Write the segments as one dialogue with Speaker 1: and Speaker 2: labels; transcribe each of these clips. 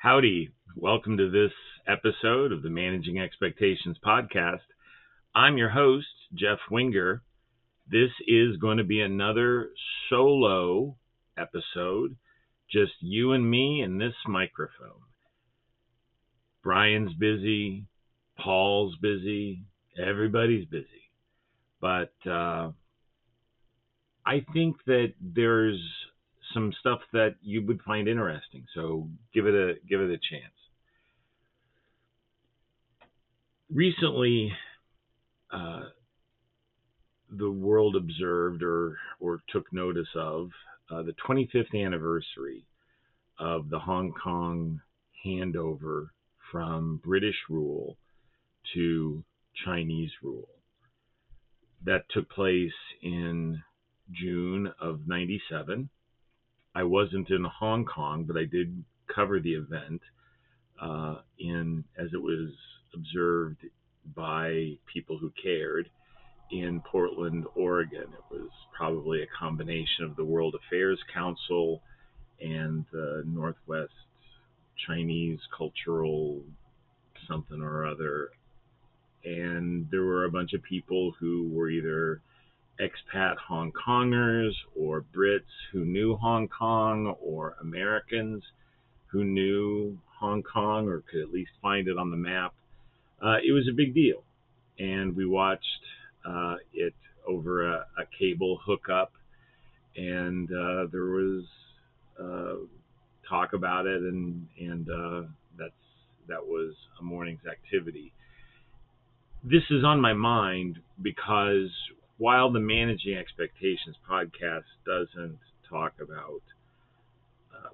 Speaker 1: Howdy. Welcome to this episode of the Managing Expectations podcast. I'm your host, Jeff Wenger. This is going to be another solo episode, just you and me and this microphone. Brian's busy, Paul's busy, everybody's busy. But uh, I think that there's some stuff that you would find interesting. So give it a give it a chance. Recently, uh, the world observed or or took notice of uh, the 25th anniversary of the Hong Kong handover from British rule to Chinese rule. That took place in June of 97 I wasn't in Hong Kong, but I did cover the event uh, in as it was observed by people who cared in Portland, Oregon. It was probably a combination of the World Affairs Council and the Northwest Chinese Cultural something or other. And there were a bunch of people who were either expat Hong Kongers or Brits who knew Hong Kong or Americans who knew Hong Kong or could at least find it on the map. Uh, it was a big deal. And we watched uh, it over a, a, cable hookup, and uh, there was uh, talk about it, and and uh, that's that was a morning's activity. This is on my mind because while the Managing Expectations podcast doesn't talk about uh,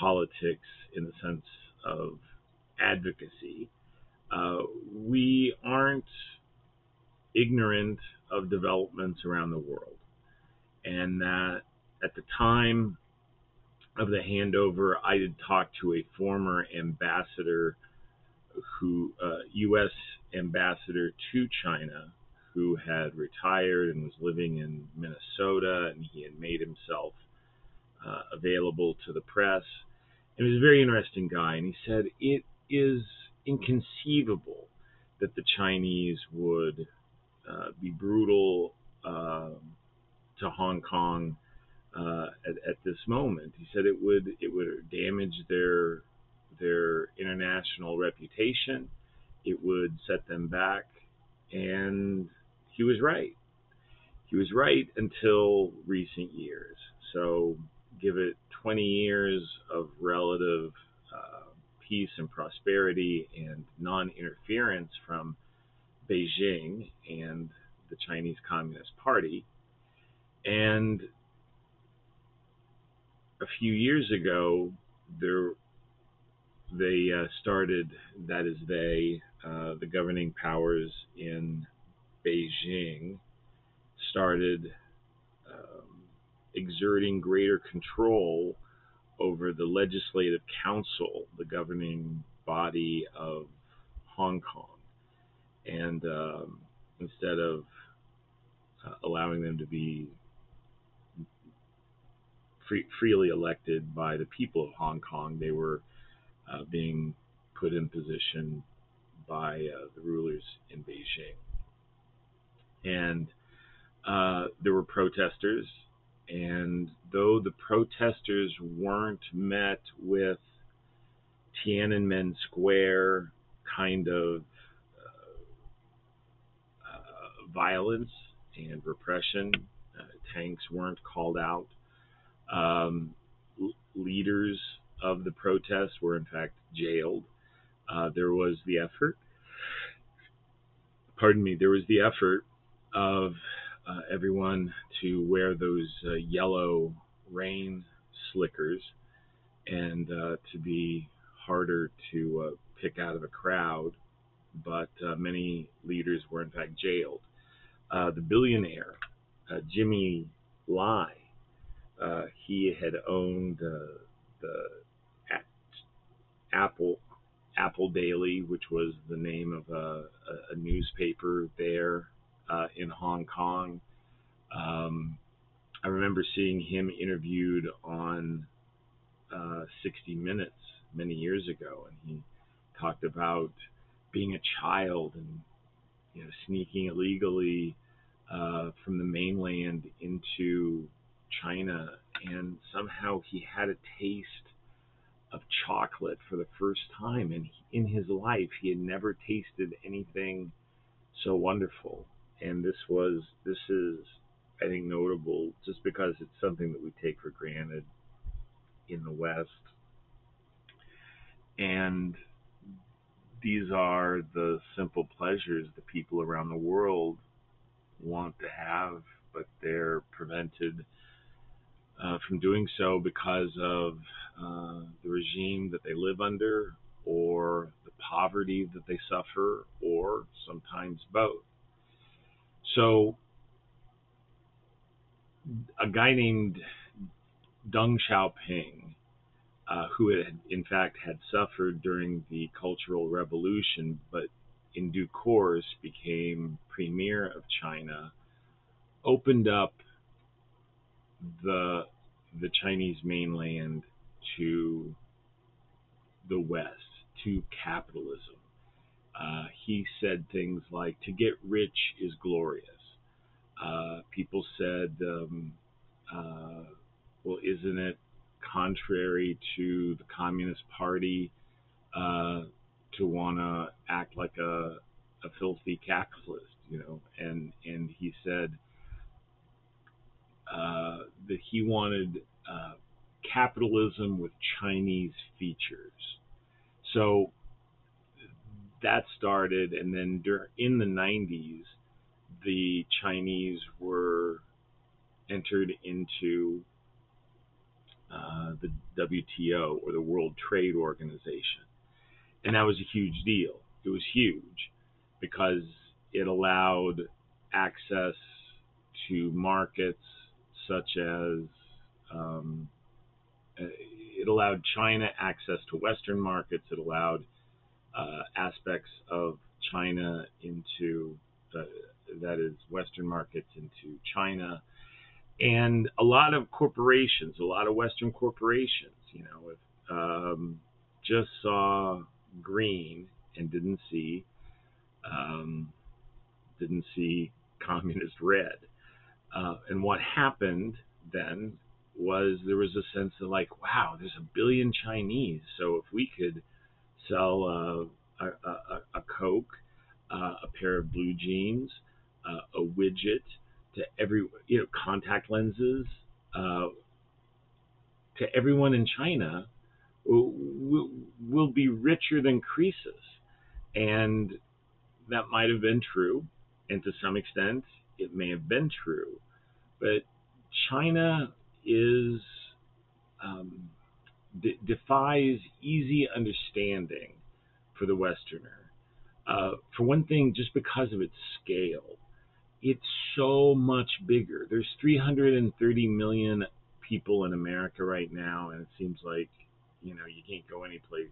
Speaker 1: politics in the sense of advocacy, uh, we aren't ignorant of developments around the world. And that at the time of the handover, I did talk to a former ambassador who, uh, U.S. ambassador to China, who had retired and was living in Minnesota, and he had made himself uh, available to the press. And he was a very interesting guy, and he said it is inconceivable that the Chinese would uh, be brutal uh, to Hong Kong uh, at, at, this moment. He said it would it would damage their their international reputation. It would set them back, and he was right. He was right until recent years. So give it 20 years of relative uh, peace and prosperity and non-interference from Beijing and the Chinese Communist Party. And a few years ago, there they uh, started, that is, they, uh, the governing powers in Beijing started um, exerting greater control over the legislative council, the governing body of Hong Kong. And um, instead of uh, allowing them to be free, freely elected by the people of Hong Kong, they were uh, being put in position by uh, the rulers in Beijing and uh, there were protesters. And though the protesters weren't met with Tiananmen Square kind of uh, uh, violence and repression, uh, tanks weren't called out. Um, l- leaders of the protests were, in fact, jailed. Uh, there was the effort, pardon me, there was the effort of uh, everyone to wear those uh, yellow rain slickers and uh, to be harder to uh, pick out of a crowd. But uh, many leaders were in fact jailed. Uh, the billionaire Jimmy Lai, he had owned the Apple Apple Daily, which was the name of a, a, a newspaper there uh, in Hong Kong. Um, I remember seeing him interviewed on uh, 60 Minutes many years ago, and he talked about being a child and you know sneaking illegally uh, from the mainland into China, and somehow he had a taste of chocolate for the first time, and in his life he had never tasted anything so wonderful. And this was this is I think notable just because it's something that we take for granted in the West. And these are the simple pleasures that people around the world want to have, but they're prevented uh, from doing so because of uh, the regime that they live under, or the poverty that they suffer, or sometimes both. So, a guy named Deng Xiaoping, uh, who had in fact had suffered during the Cultural Revolution, but in due course became premier of China, opened up the the Chinese mainland to the West, to capitalism. Uh, he said things like, "To get rich is glorious." Uh, people said, um, uh, "Well, isn't it contrary to the Communist Party uh, to want to act like a, a filthy capitalist?" You know, and and he said uh, that he wanted uh, capitalism with Chinese features. So that started, and then in the 90s, the Chinese were entered into uh, the WTO or the World Trade Organization. And that was a huge deal. It was huge because it allowed access to markets such as um, it allowed China access to Western markets. It allowed uh, aspects of China into uh, that is Western markets into China, and a lot of corporations, a lot of Western corporations, you know, if, um, just saw green and didn't see um, didn't see communist red. Uh, and what happened then was there was a sense of like, wow, there's a billion Chinese, so if we could sell uh, a, a, a Coke, uh, a pair of blue jeans, uh, a widget to every, you know, contact lenses to everyone in China, will we'll, we'll be richer than Croesus, and that might have been true, and to some extent, it may have been true, but China is um, de- defies easy understanding for the Westerner. Uh, for one thing, just because of its scale, it's so much bigger. There's 330 million people in America right now, and it seems like you know you can't go any place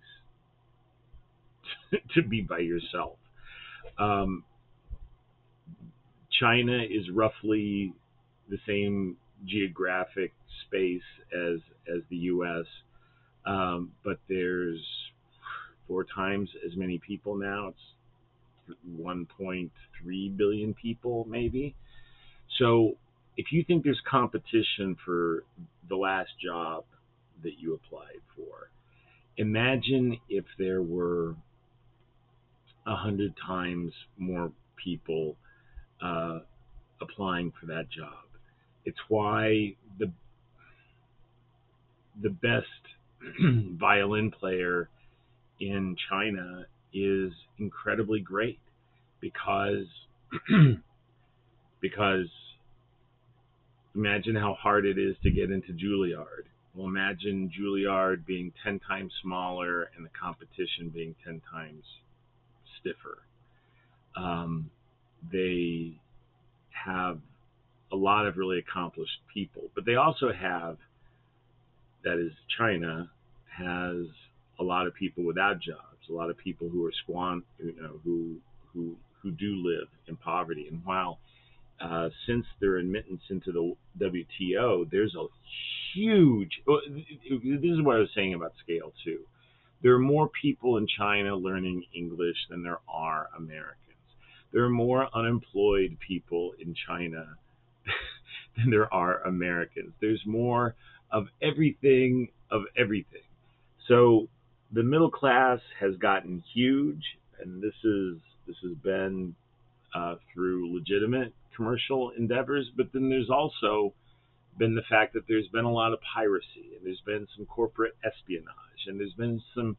Speaker 1: to be by yourself. Um, China is roughly the same geographic space as as the U.S., um, but there's four times as many people now. It's 1.3 billion people, maybe. So if you think there's competition for the last job that you applied for, imagine if there were a hundred times more people uh, applying for that job. It's why the the best violin player in China is incredibly great because because imagine how hard it is to get into Juilliard. Well, imagine Juilliard being 10 times smaller and the competition being 10 times stiffer. Um, they have a lot of really accomplished people, but they also have, that is, China has a lot of people without jobs, a lot of people who are squan, you know, who who who do live in poverty. And while uh, since their admittance into the WTO, there's a huge. This is what I was saying about scale too. There are more people in China learning English than there are Americans. There are more unemployed people in China than there are Americans. There's more of everything of everything. So the middle class has gotten huge, and this is this has been uh, through legitimate commercial endeavors, but then there's also been the fact that there's been a lot of piracy and there's been some corporate espionage and there's been some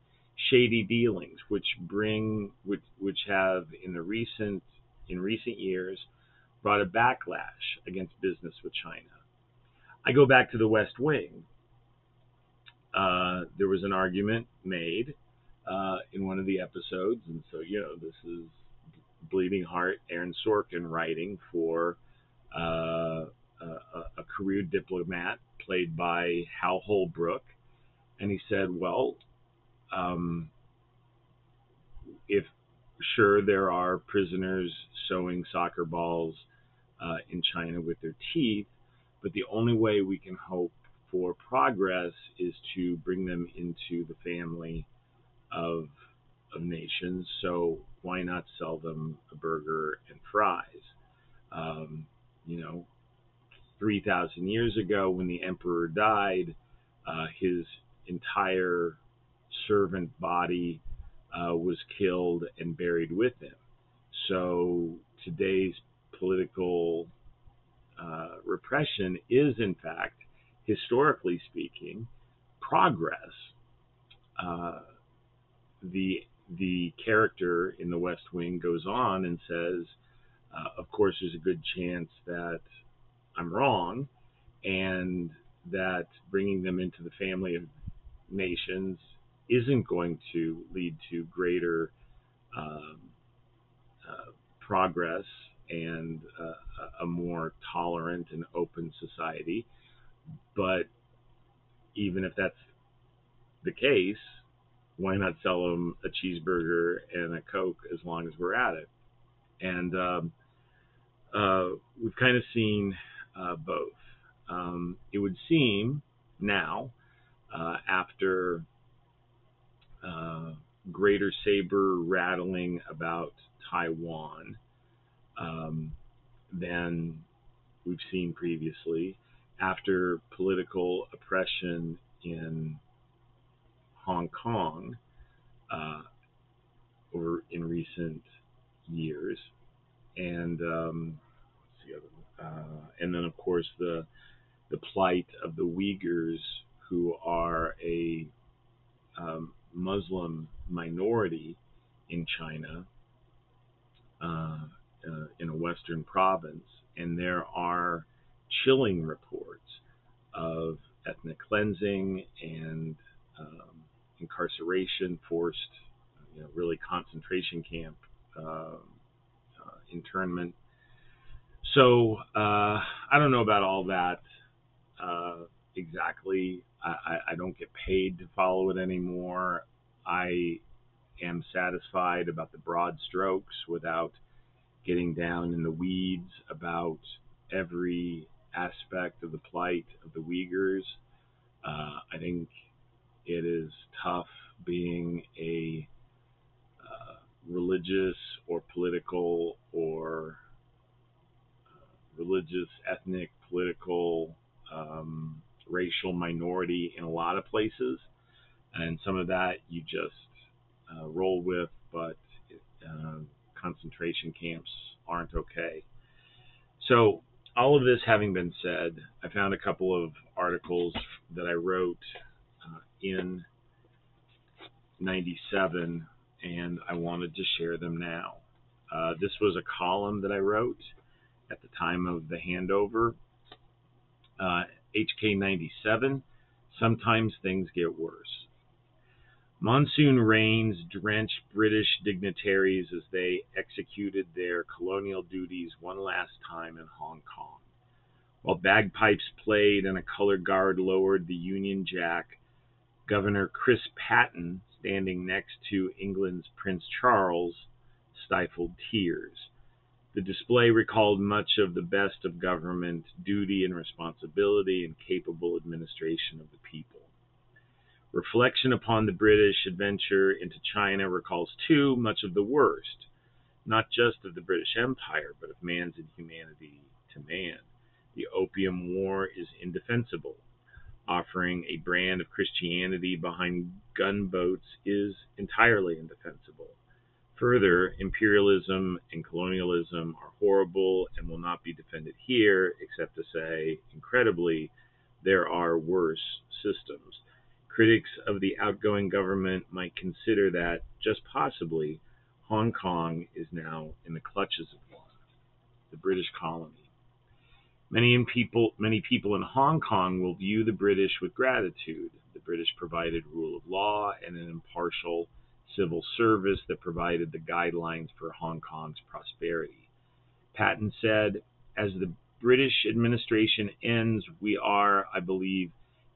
Speaker 1: shady dealings which bring which which have in the recent in recent years brought a backlash against business with China. I go back to the West Wing. Uh, there was an argument made uh, in one of the episodes, and so you know this is Bleeding Heart, Aaron Sorkin writing for uh, a, a, career diplomat played by Hal Holbrook, and he said, "Well, um, if sure there are prisoners sewing soccer balls uh, in China with their teeth, but the only way we can hope for progress is to bring them into the family of of nations. So why not sell them a burger and fries? Um, you know, 3,000 years ago when the emperor died, uh, his entire servant body uh, was killed and buried with him. So today's political uh, repression is, in fact, historically speaking, progress. Uh, the the character in the West Wing goes on and says, uh, of course, there's a good chance that I'm wrong, and that bringing them into the family of nations isn't going to lead to greater um, uh, progress and uh, a more tolerant and open society. But even if that's the case, why not sell them a cheeseburger and a Coke as long as we're at it? And um, uh, we've kind of seen uh, both. Um, it would seem now, uh, after uh, greater saber rattling about Taiwan um, than we've seen previously, after political oppression in Hong Kong uh, over in recent years, and um, uh, and then of course the the plight of the Uyghurs, who are a um, Muslim minority in China, uh, uh, in a Western province, and there are chilling reports of ethnic cleansing and um, incarceration, forced, you know, really concentration camp uh, uh, internment. So uh, I don't know about all that uh, exactly. I, I, don't get paid to follow it anymore. I am satisfied about the broad strokes without getting down in the weeds about every aspect of the plight of the Uyghurs. Uh, I think it is tough being a uh, religious or political or uh, religious, ethnic, political, um, racial minority in a lot of places. And some of that you just uh, roll with, but uh, concentration camps aren't okay. So, all of this having been said, I found a couple of articles that I wrote uh, in 97, and I wanted to share them now. Uh, this was a column that I wrote at the time of the handover. Uh, HK 97, sometimes things get worse. Monsoon rains drenched British dignitaries as they executed their colonial duties one last time in Hong Kong. While bagpipes played and a color guard lowered the Union Jack, Governor Chris Patten, standing next to England's Prince Charles, stifled tears. The display recalled much of the best of government duty and responsibility and capable administration of the people. Reflection upon the British adventure into China recalls, too, much of the worst, not just of the British Empire, but of man's inhumanity to man. The Opium War is indefensible. Offering a brand of Christianity behind gunboats is entirely indefensible. Further, imperialism and colonialism are horrible and will not be defended here, except to say, incredibly, there are worse systems. Critics of the outgoing government might consider that, just possibly, Hong Kong is now in the clutches of the British colony. Many people, many people in Hong Kong will view the British with gratitude. The British provided rule of law and an impartial civil service that provided the guidelines for Hong Kong's prosperity. Patten said, As the British administration ends, we are, I believe,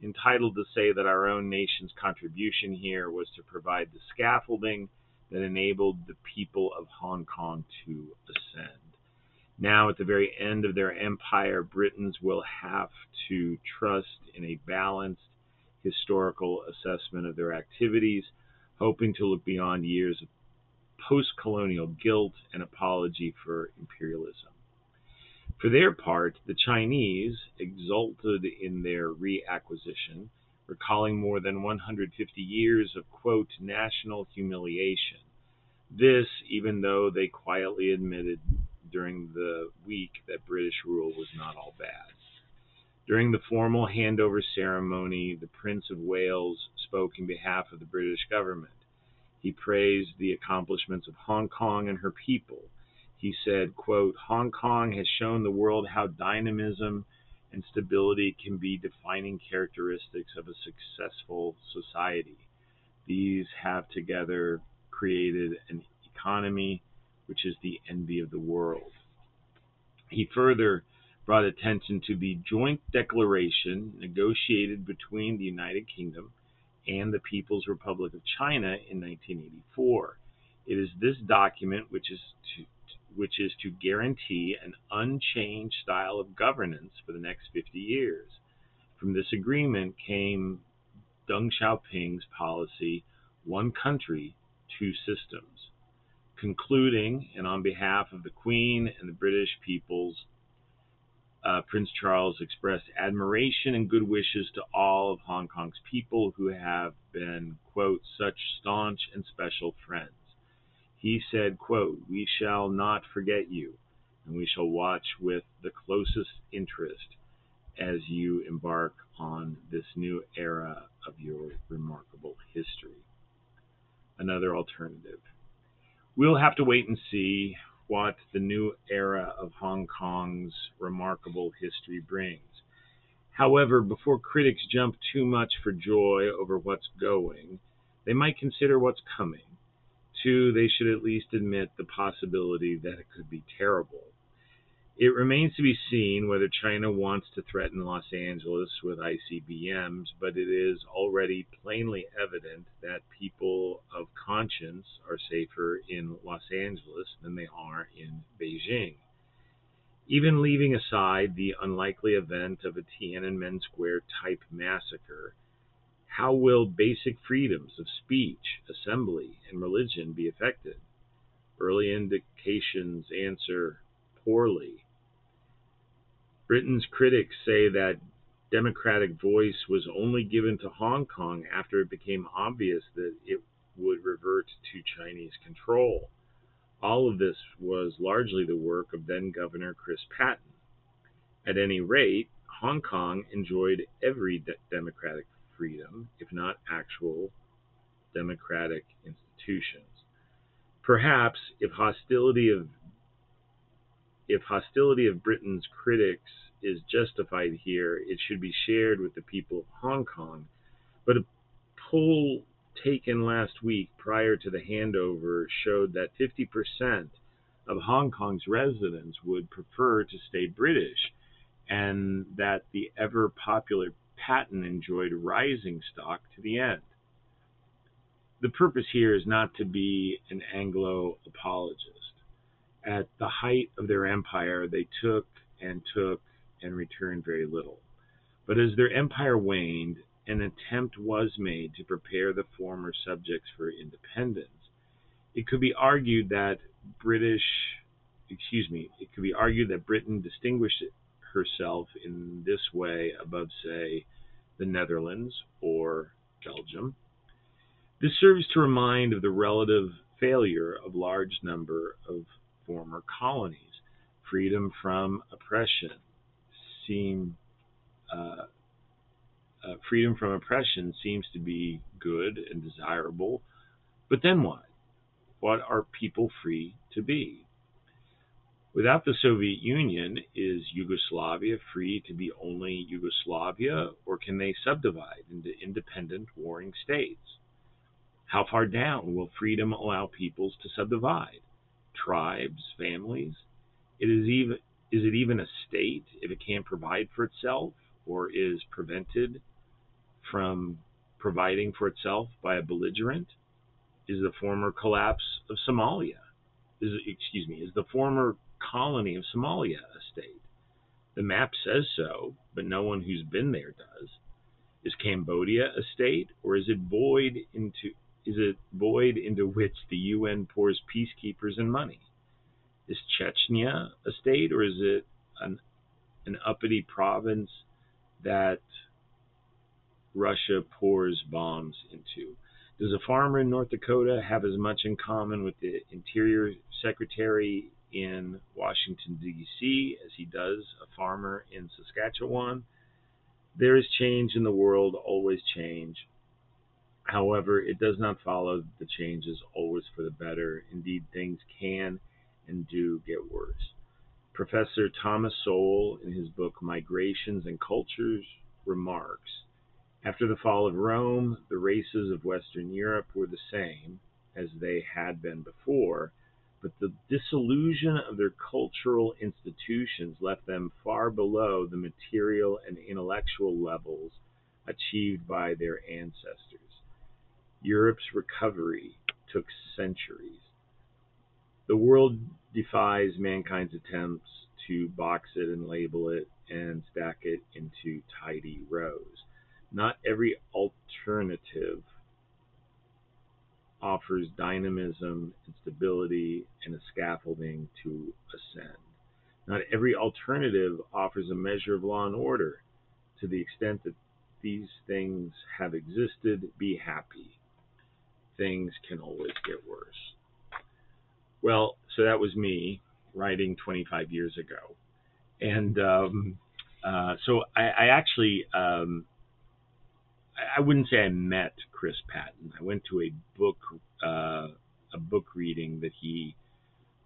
Speaker 1: entitled to say that our own nation's contribution here was to provide the scaffolding that enabled the people of Hong Kong to ascend. Now, at the very end of their empire, Britons will have to trust in a balanced historical assessment of their activities hoping to look beyond years of post colonial guilt and apology for imperialism. For their part, the Chinese exulted in their reacquisition, recalling more than 150 years of, quote, national humiliation. This, even though they quietly admitted during the week that British rule was not all bad. During the formal handover ceremony, the Prince of Wales spoke in behalf of the British government. He praised the accomplishments of Hong Kong and her people. He said, quote, Hong Kong has shown the world how dynamism and stability can be defining characteristics of a successful society. These have together created an economy which is the envy of the world. He further brought attention to the joint declaration negotiated between the United Kingdom and the People's Republic of China in 1984. It is this document which is to which is to guarantee an unchanged style of governance for the next 50 years. From this agreement came Deng Xiaoping's policy, one country, two systems. Concluding, and on behalf of the Queen and the British peoples, uh, Prince Charles expressed admiration and good wishes to all of Hong Kong's people who have been, quote, such staunch and special friends. He said, quote, We shall not forget you, and we shall watch with the closest interest as you embark on this new era of your remarkable history. Another alternative. We'll have to wait and see what the new era of Hong Kong's remarkable history brings. However, before critics jump too much for joy over what's going, they might consider what's coming. Two, they should at least admit the possibility that it could be terrible. It remains to be seen whether China wants to threaten Los Angeles with ICBMs, but it is already plainly evident that people of conscience are safer in Los Angeles than they are in Beijing. Even leaving aside the unlikely event of a Tiananmen Square type massacre, how will basic freedoms of speech, assembly, and religion be affected? Early indications answer poorly. Britain's critics say that democratic voice was only given to Hong Kong after it became obvious that it would revert to Chinese control. All of this was largely the work of then Governor Chris Patten. At any rate, Hong Kong enjoyed every de- democratic freedom, if not actual democratic institutions. Perhaps if hostility of if hostility of Britain's critics is justified here, it should be shared with the people of Hong Kong. But a poll taken last week prior to the handover showed that 50% of Hong Kong's residents would prefer to stay British, and that the ever popular Patten enjoyed rising stock to the end. The purpose here is not to be an Anglo apologist. At the height of their empire, they took and took and returned very little. But as their empire waned, an attempt was made to prepare the former subjects for independence. It could be argued that British, excuse me, it could be argued that Britain distinguished herself in this way above, say, the Netherlands or Belgium. This serves to remind of the relative failure of large number of former colonies. Freedom from oppression seem uh, uh, freedom from oppression seems to be good and desirable, but then what? What are people free to be? Without the Soviet Union, is Yugoslavia free to be only Yugoslavia, or can they subdivide into independent warring states? How far down will freedom allow peoples to subdivide? Tribes, families? It is even is it even a state if it can't provide for itself or is prevented from providing for itself by a belligerent? Is the former collapse of Somalia? Is excuse me, is the former colony of Somalia a state? The map says so, but no one who's been there does. Is Cambodia a state, or is it void into is it void into which the UN pours peacekeepers and money? Is Chechnya a state, or is it an an uppity province that Russia pours bombs into? Does a farmer in North Dakota have as much in common with the Interior Secretary in Washington, D.C., as he does a farmer in Saskatchewan. There is change in the world, always change. However, it does not follow that the change is always for the better. Indeed, things can and do get worse. Professor Thomas Sowell, in his book Migrations and Cultures, remarks After the fall of Rome, the races of Western Europe were the same as they had been before but the dissolution of their cultural institutions left them far below the material and intellectual levels achieved by their ancestors. Europe's recovery took centuries. The world defies mankind's attempts to box it and label it and stack it into tidy rows. Not every alternative offers dynamism and stability and a scaffolding to ascend. Not every alternative offers a measure of law and order. To the extent that these things have existed, be happy. Things can always get worse. Well, so that was me writing 25 years ago. And um, uh, so I, I actually um, I wouldn't say I met Chris Patten. I went to a book uh, a book reading that he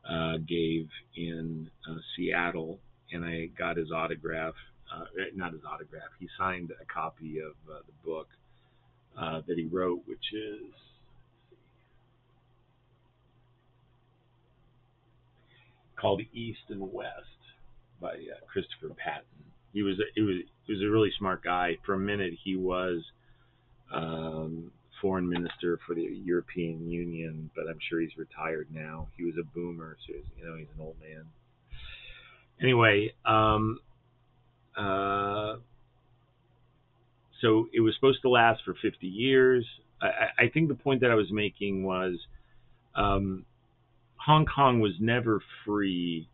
Speaker 1: uh, gave in uh, Seattle, and I got his autograph. Uh, not his autograph. He signed a copy of uh, the book uh, that he wrote, which is called East and West by Christopher Patten. He was a, he was he was a really smart guy. For a minute, he was um, foreign minister for the European Union, but I'm sure he's retired now. He was a boomer, so he's, you know he's an old man. Anyway, um, uh, so it was supposed to last for 50 years. I, I think the point that I was making was um, Hong Kong was never free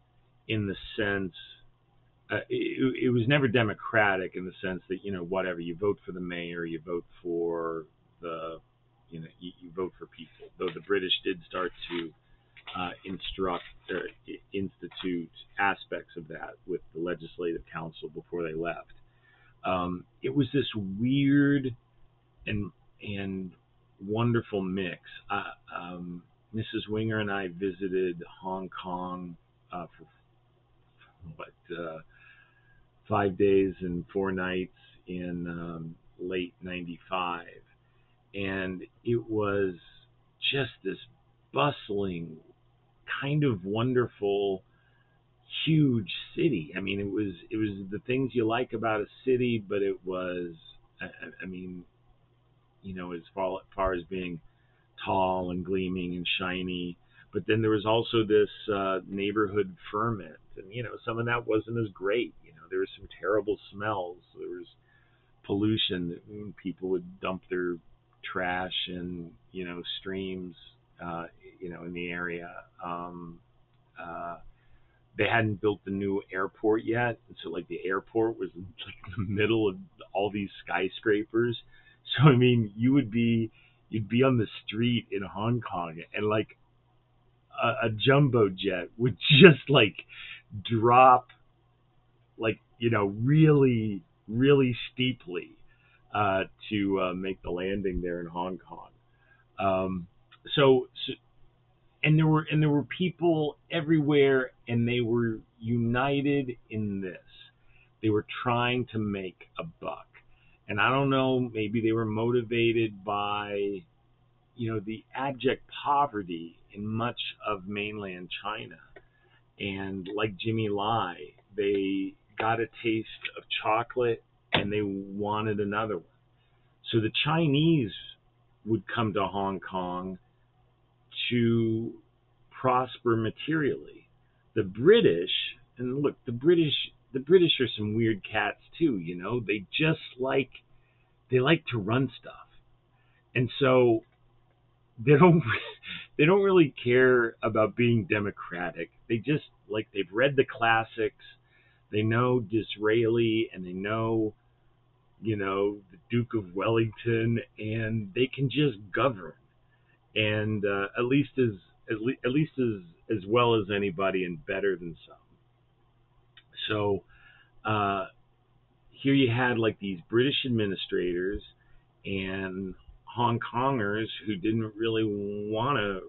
Speaker 1: in the sense uh, it, it, was never democratic in the sense that you know whatever you vote for the mayor, you vote for the you know you, you vote for people. Though the British did start to uh, instruct or institute aspects of that with the Legislative Council before they left. Um, it was this weird and and wonderful mix. Uh, um, Mrs. Wenger and I visited Hong Kong uh, for what uh, five days and four nights in um, late 95. And it was just this bustling, kind of wonderful, huge city. I mean, it was it was the things you like about a city, but it was, I, I mean, you know, as far, as far as being tall and gleaming and shiny, but then there was also this uh, neighborhood ferment, and you know some of that wasn't as great. There was some terrible smells. There was pollution. People would dump their trash in you know streams, uh, you know in the area. Um, uh, they hadn't built the new airport yet, so like the airport was in the middle of all these skyscrapers. So I mean, you would be you'd be on the street in Hong Kong and like a, a jumbo jet would just like drop like you know really really steeply uh, to uh, make the landing there in Hong Kong. Um, so, so and there were and there were people everywhere and they were united in this. They were trying to make a buck. And i don't know maybe they were motivated by you know the abject poverty in much of mainland china. And like jimmy lai they got a taste of chocolate and they wanted another one so the chinese would come to hong kong to prosper materially. The British, and look, the British, the British are some weird cats too. You know, they just like they like to run stuff, and so they don't they don't really care about being democratic. They just like they've read the classics. They know Disraeli and they know, you know, the Duke of Wellington, and they can just govern and uh, at least as at, le- at least as as well as anybody and better than some. So uh, here you had like these British administrators and Hong Kongers who didn't really want to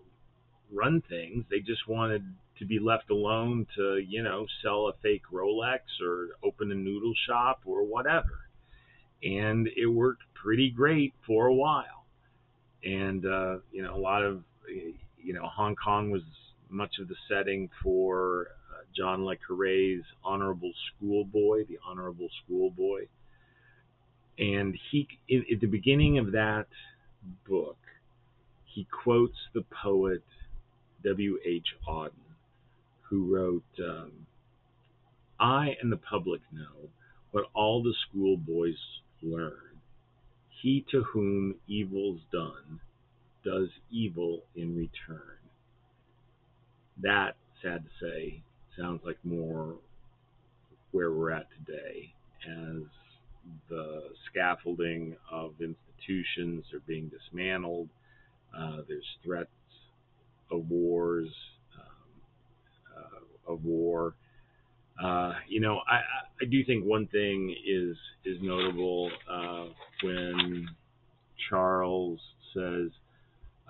Speaker 1: run things. They just wanted to be left alone to, you know, sell a fake Rolex or open a noodle shop or whatever. And it worked pretty great for a while and uh, you know a lot of you know Hong Kong was much of the setting for uh, John le Carre's Honorable Schoolboy, the Honorable Schoolboy, and he in, at the beginning of that book he quotes the poet W. H. Auden, who wrote, um, "I and the public know what all the schoolboys learn." He to whom evil's done does evil in return. That, sad to say, sounds like more where we're at today as the scaffolding of institutions are being dismantled. Uh, there's threats of wars, of war. Uh, you know, I, I do think one thing is is notable uh, when Charles says,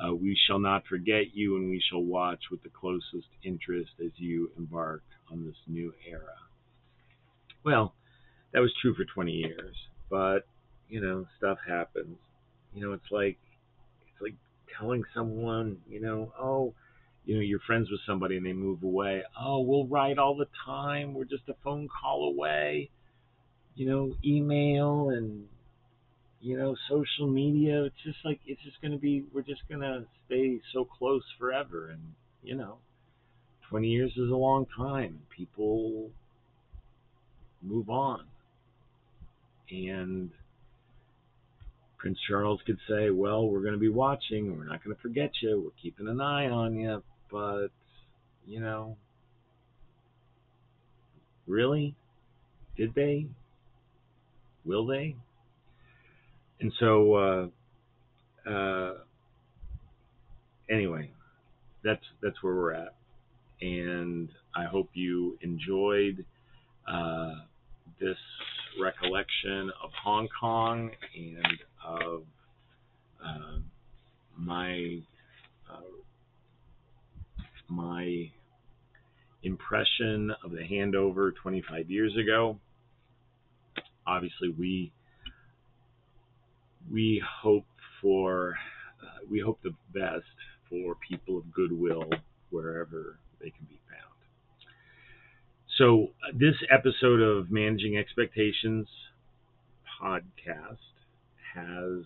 Speaker 1: uh, "We shall not forget you, and we shall watch with the closest interest as you embark on this new era." Well, that was true for 20 years, but you know, stuff happens. You know, it's like it's like telling someone, you know, oh you know you're friends with somebody and they move away. Oh we'll write all the time. We're just a phone call away. You know email and you know social media. It's just like it's just going to be we're just going to stay so close forever. And you know 20 years is a long time. People move on. And Prince Charles could say, "Well, we're going to be watching. We're not going to forget you. We're keeping an eye on you." But you know, really, did they? Will they? And so, uh, uh, anyway, that's that's where we're at, and I hope you enjoyed uh, this recollection of Hong Kong and of uh, my my impression of the handover 25 years ago. Obviously, we we hope for uh, we hope the best for people of goodwill wherever they can be found. So, uh, this episode of Managing Expectations podcast has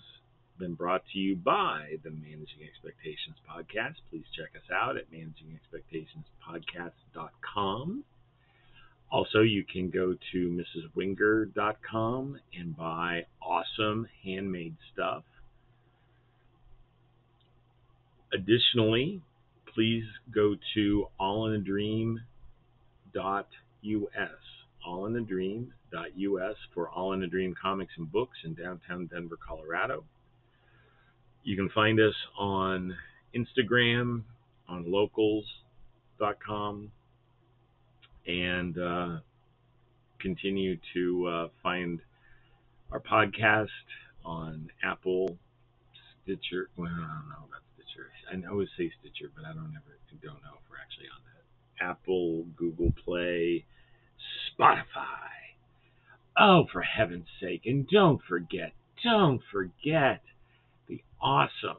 Speaker 1: been brought to you by the Managing Expectations podcast. Please check us out at managingexpectationspodcast.com. Also, you can go to mrswenger.com and buy awesome handmade stuff. Additionally, please go to allinadream.us, allinadream.us for All in a Dream comics and books in downtown Denver, Colorado. You can find us on Instagram, on locals.com, and uh, continue to uh, find our podcast on Apple, Stitcher. Well, I don't know about Stitcher. I always say Stitcher, but I don't ever don't know if we're actually on that. Apple, Google Play, Spotify. Oh, for heaven's sake! And don't forget, don't forget awesome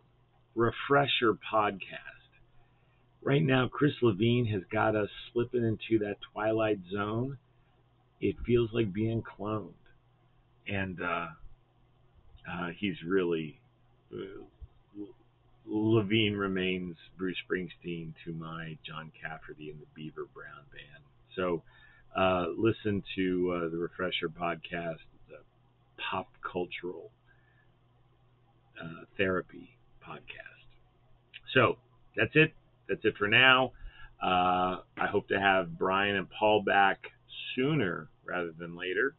Speaker 1: Refresher podcast right now, Chris Levine has got us slipping into that twilight zone. It feels like being cloned, and uh, uh, he's really uh, Levine remains Bruce Springsteen to my John Cafferty and the Beaver Brown Band. So uh, listen to uh, the Refresher podcast, the pop cultural uh, therapy podcast. So that's it that's it for now. Uh, I hope to have Brian and Paul back sooner rather than later.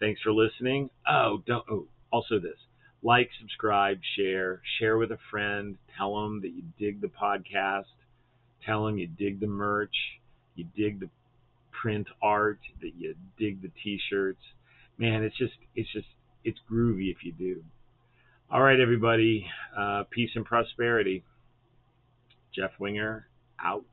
Speaker 1: Thanks for listening. Oh, don't. Oh, also this: like, subscribe, share, share with a friend. Tell them that you dig the podcast. Tell them you dig the merch. You dig the print art. That you dig the T-shirts. Man, it's just, it's just, it's groovy if you do. All right, everybody. Uh, peace and prosperity. Jeff Wenger out.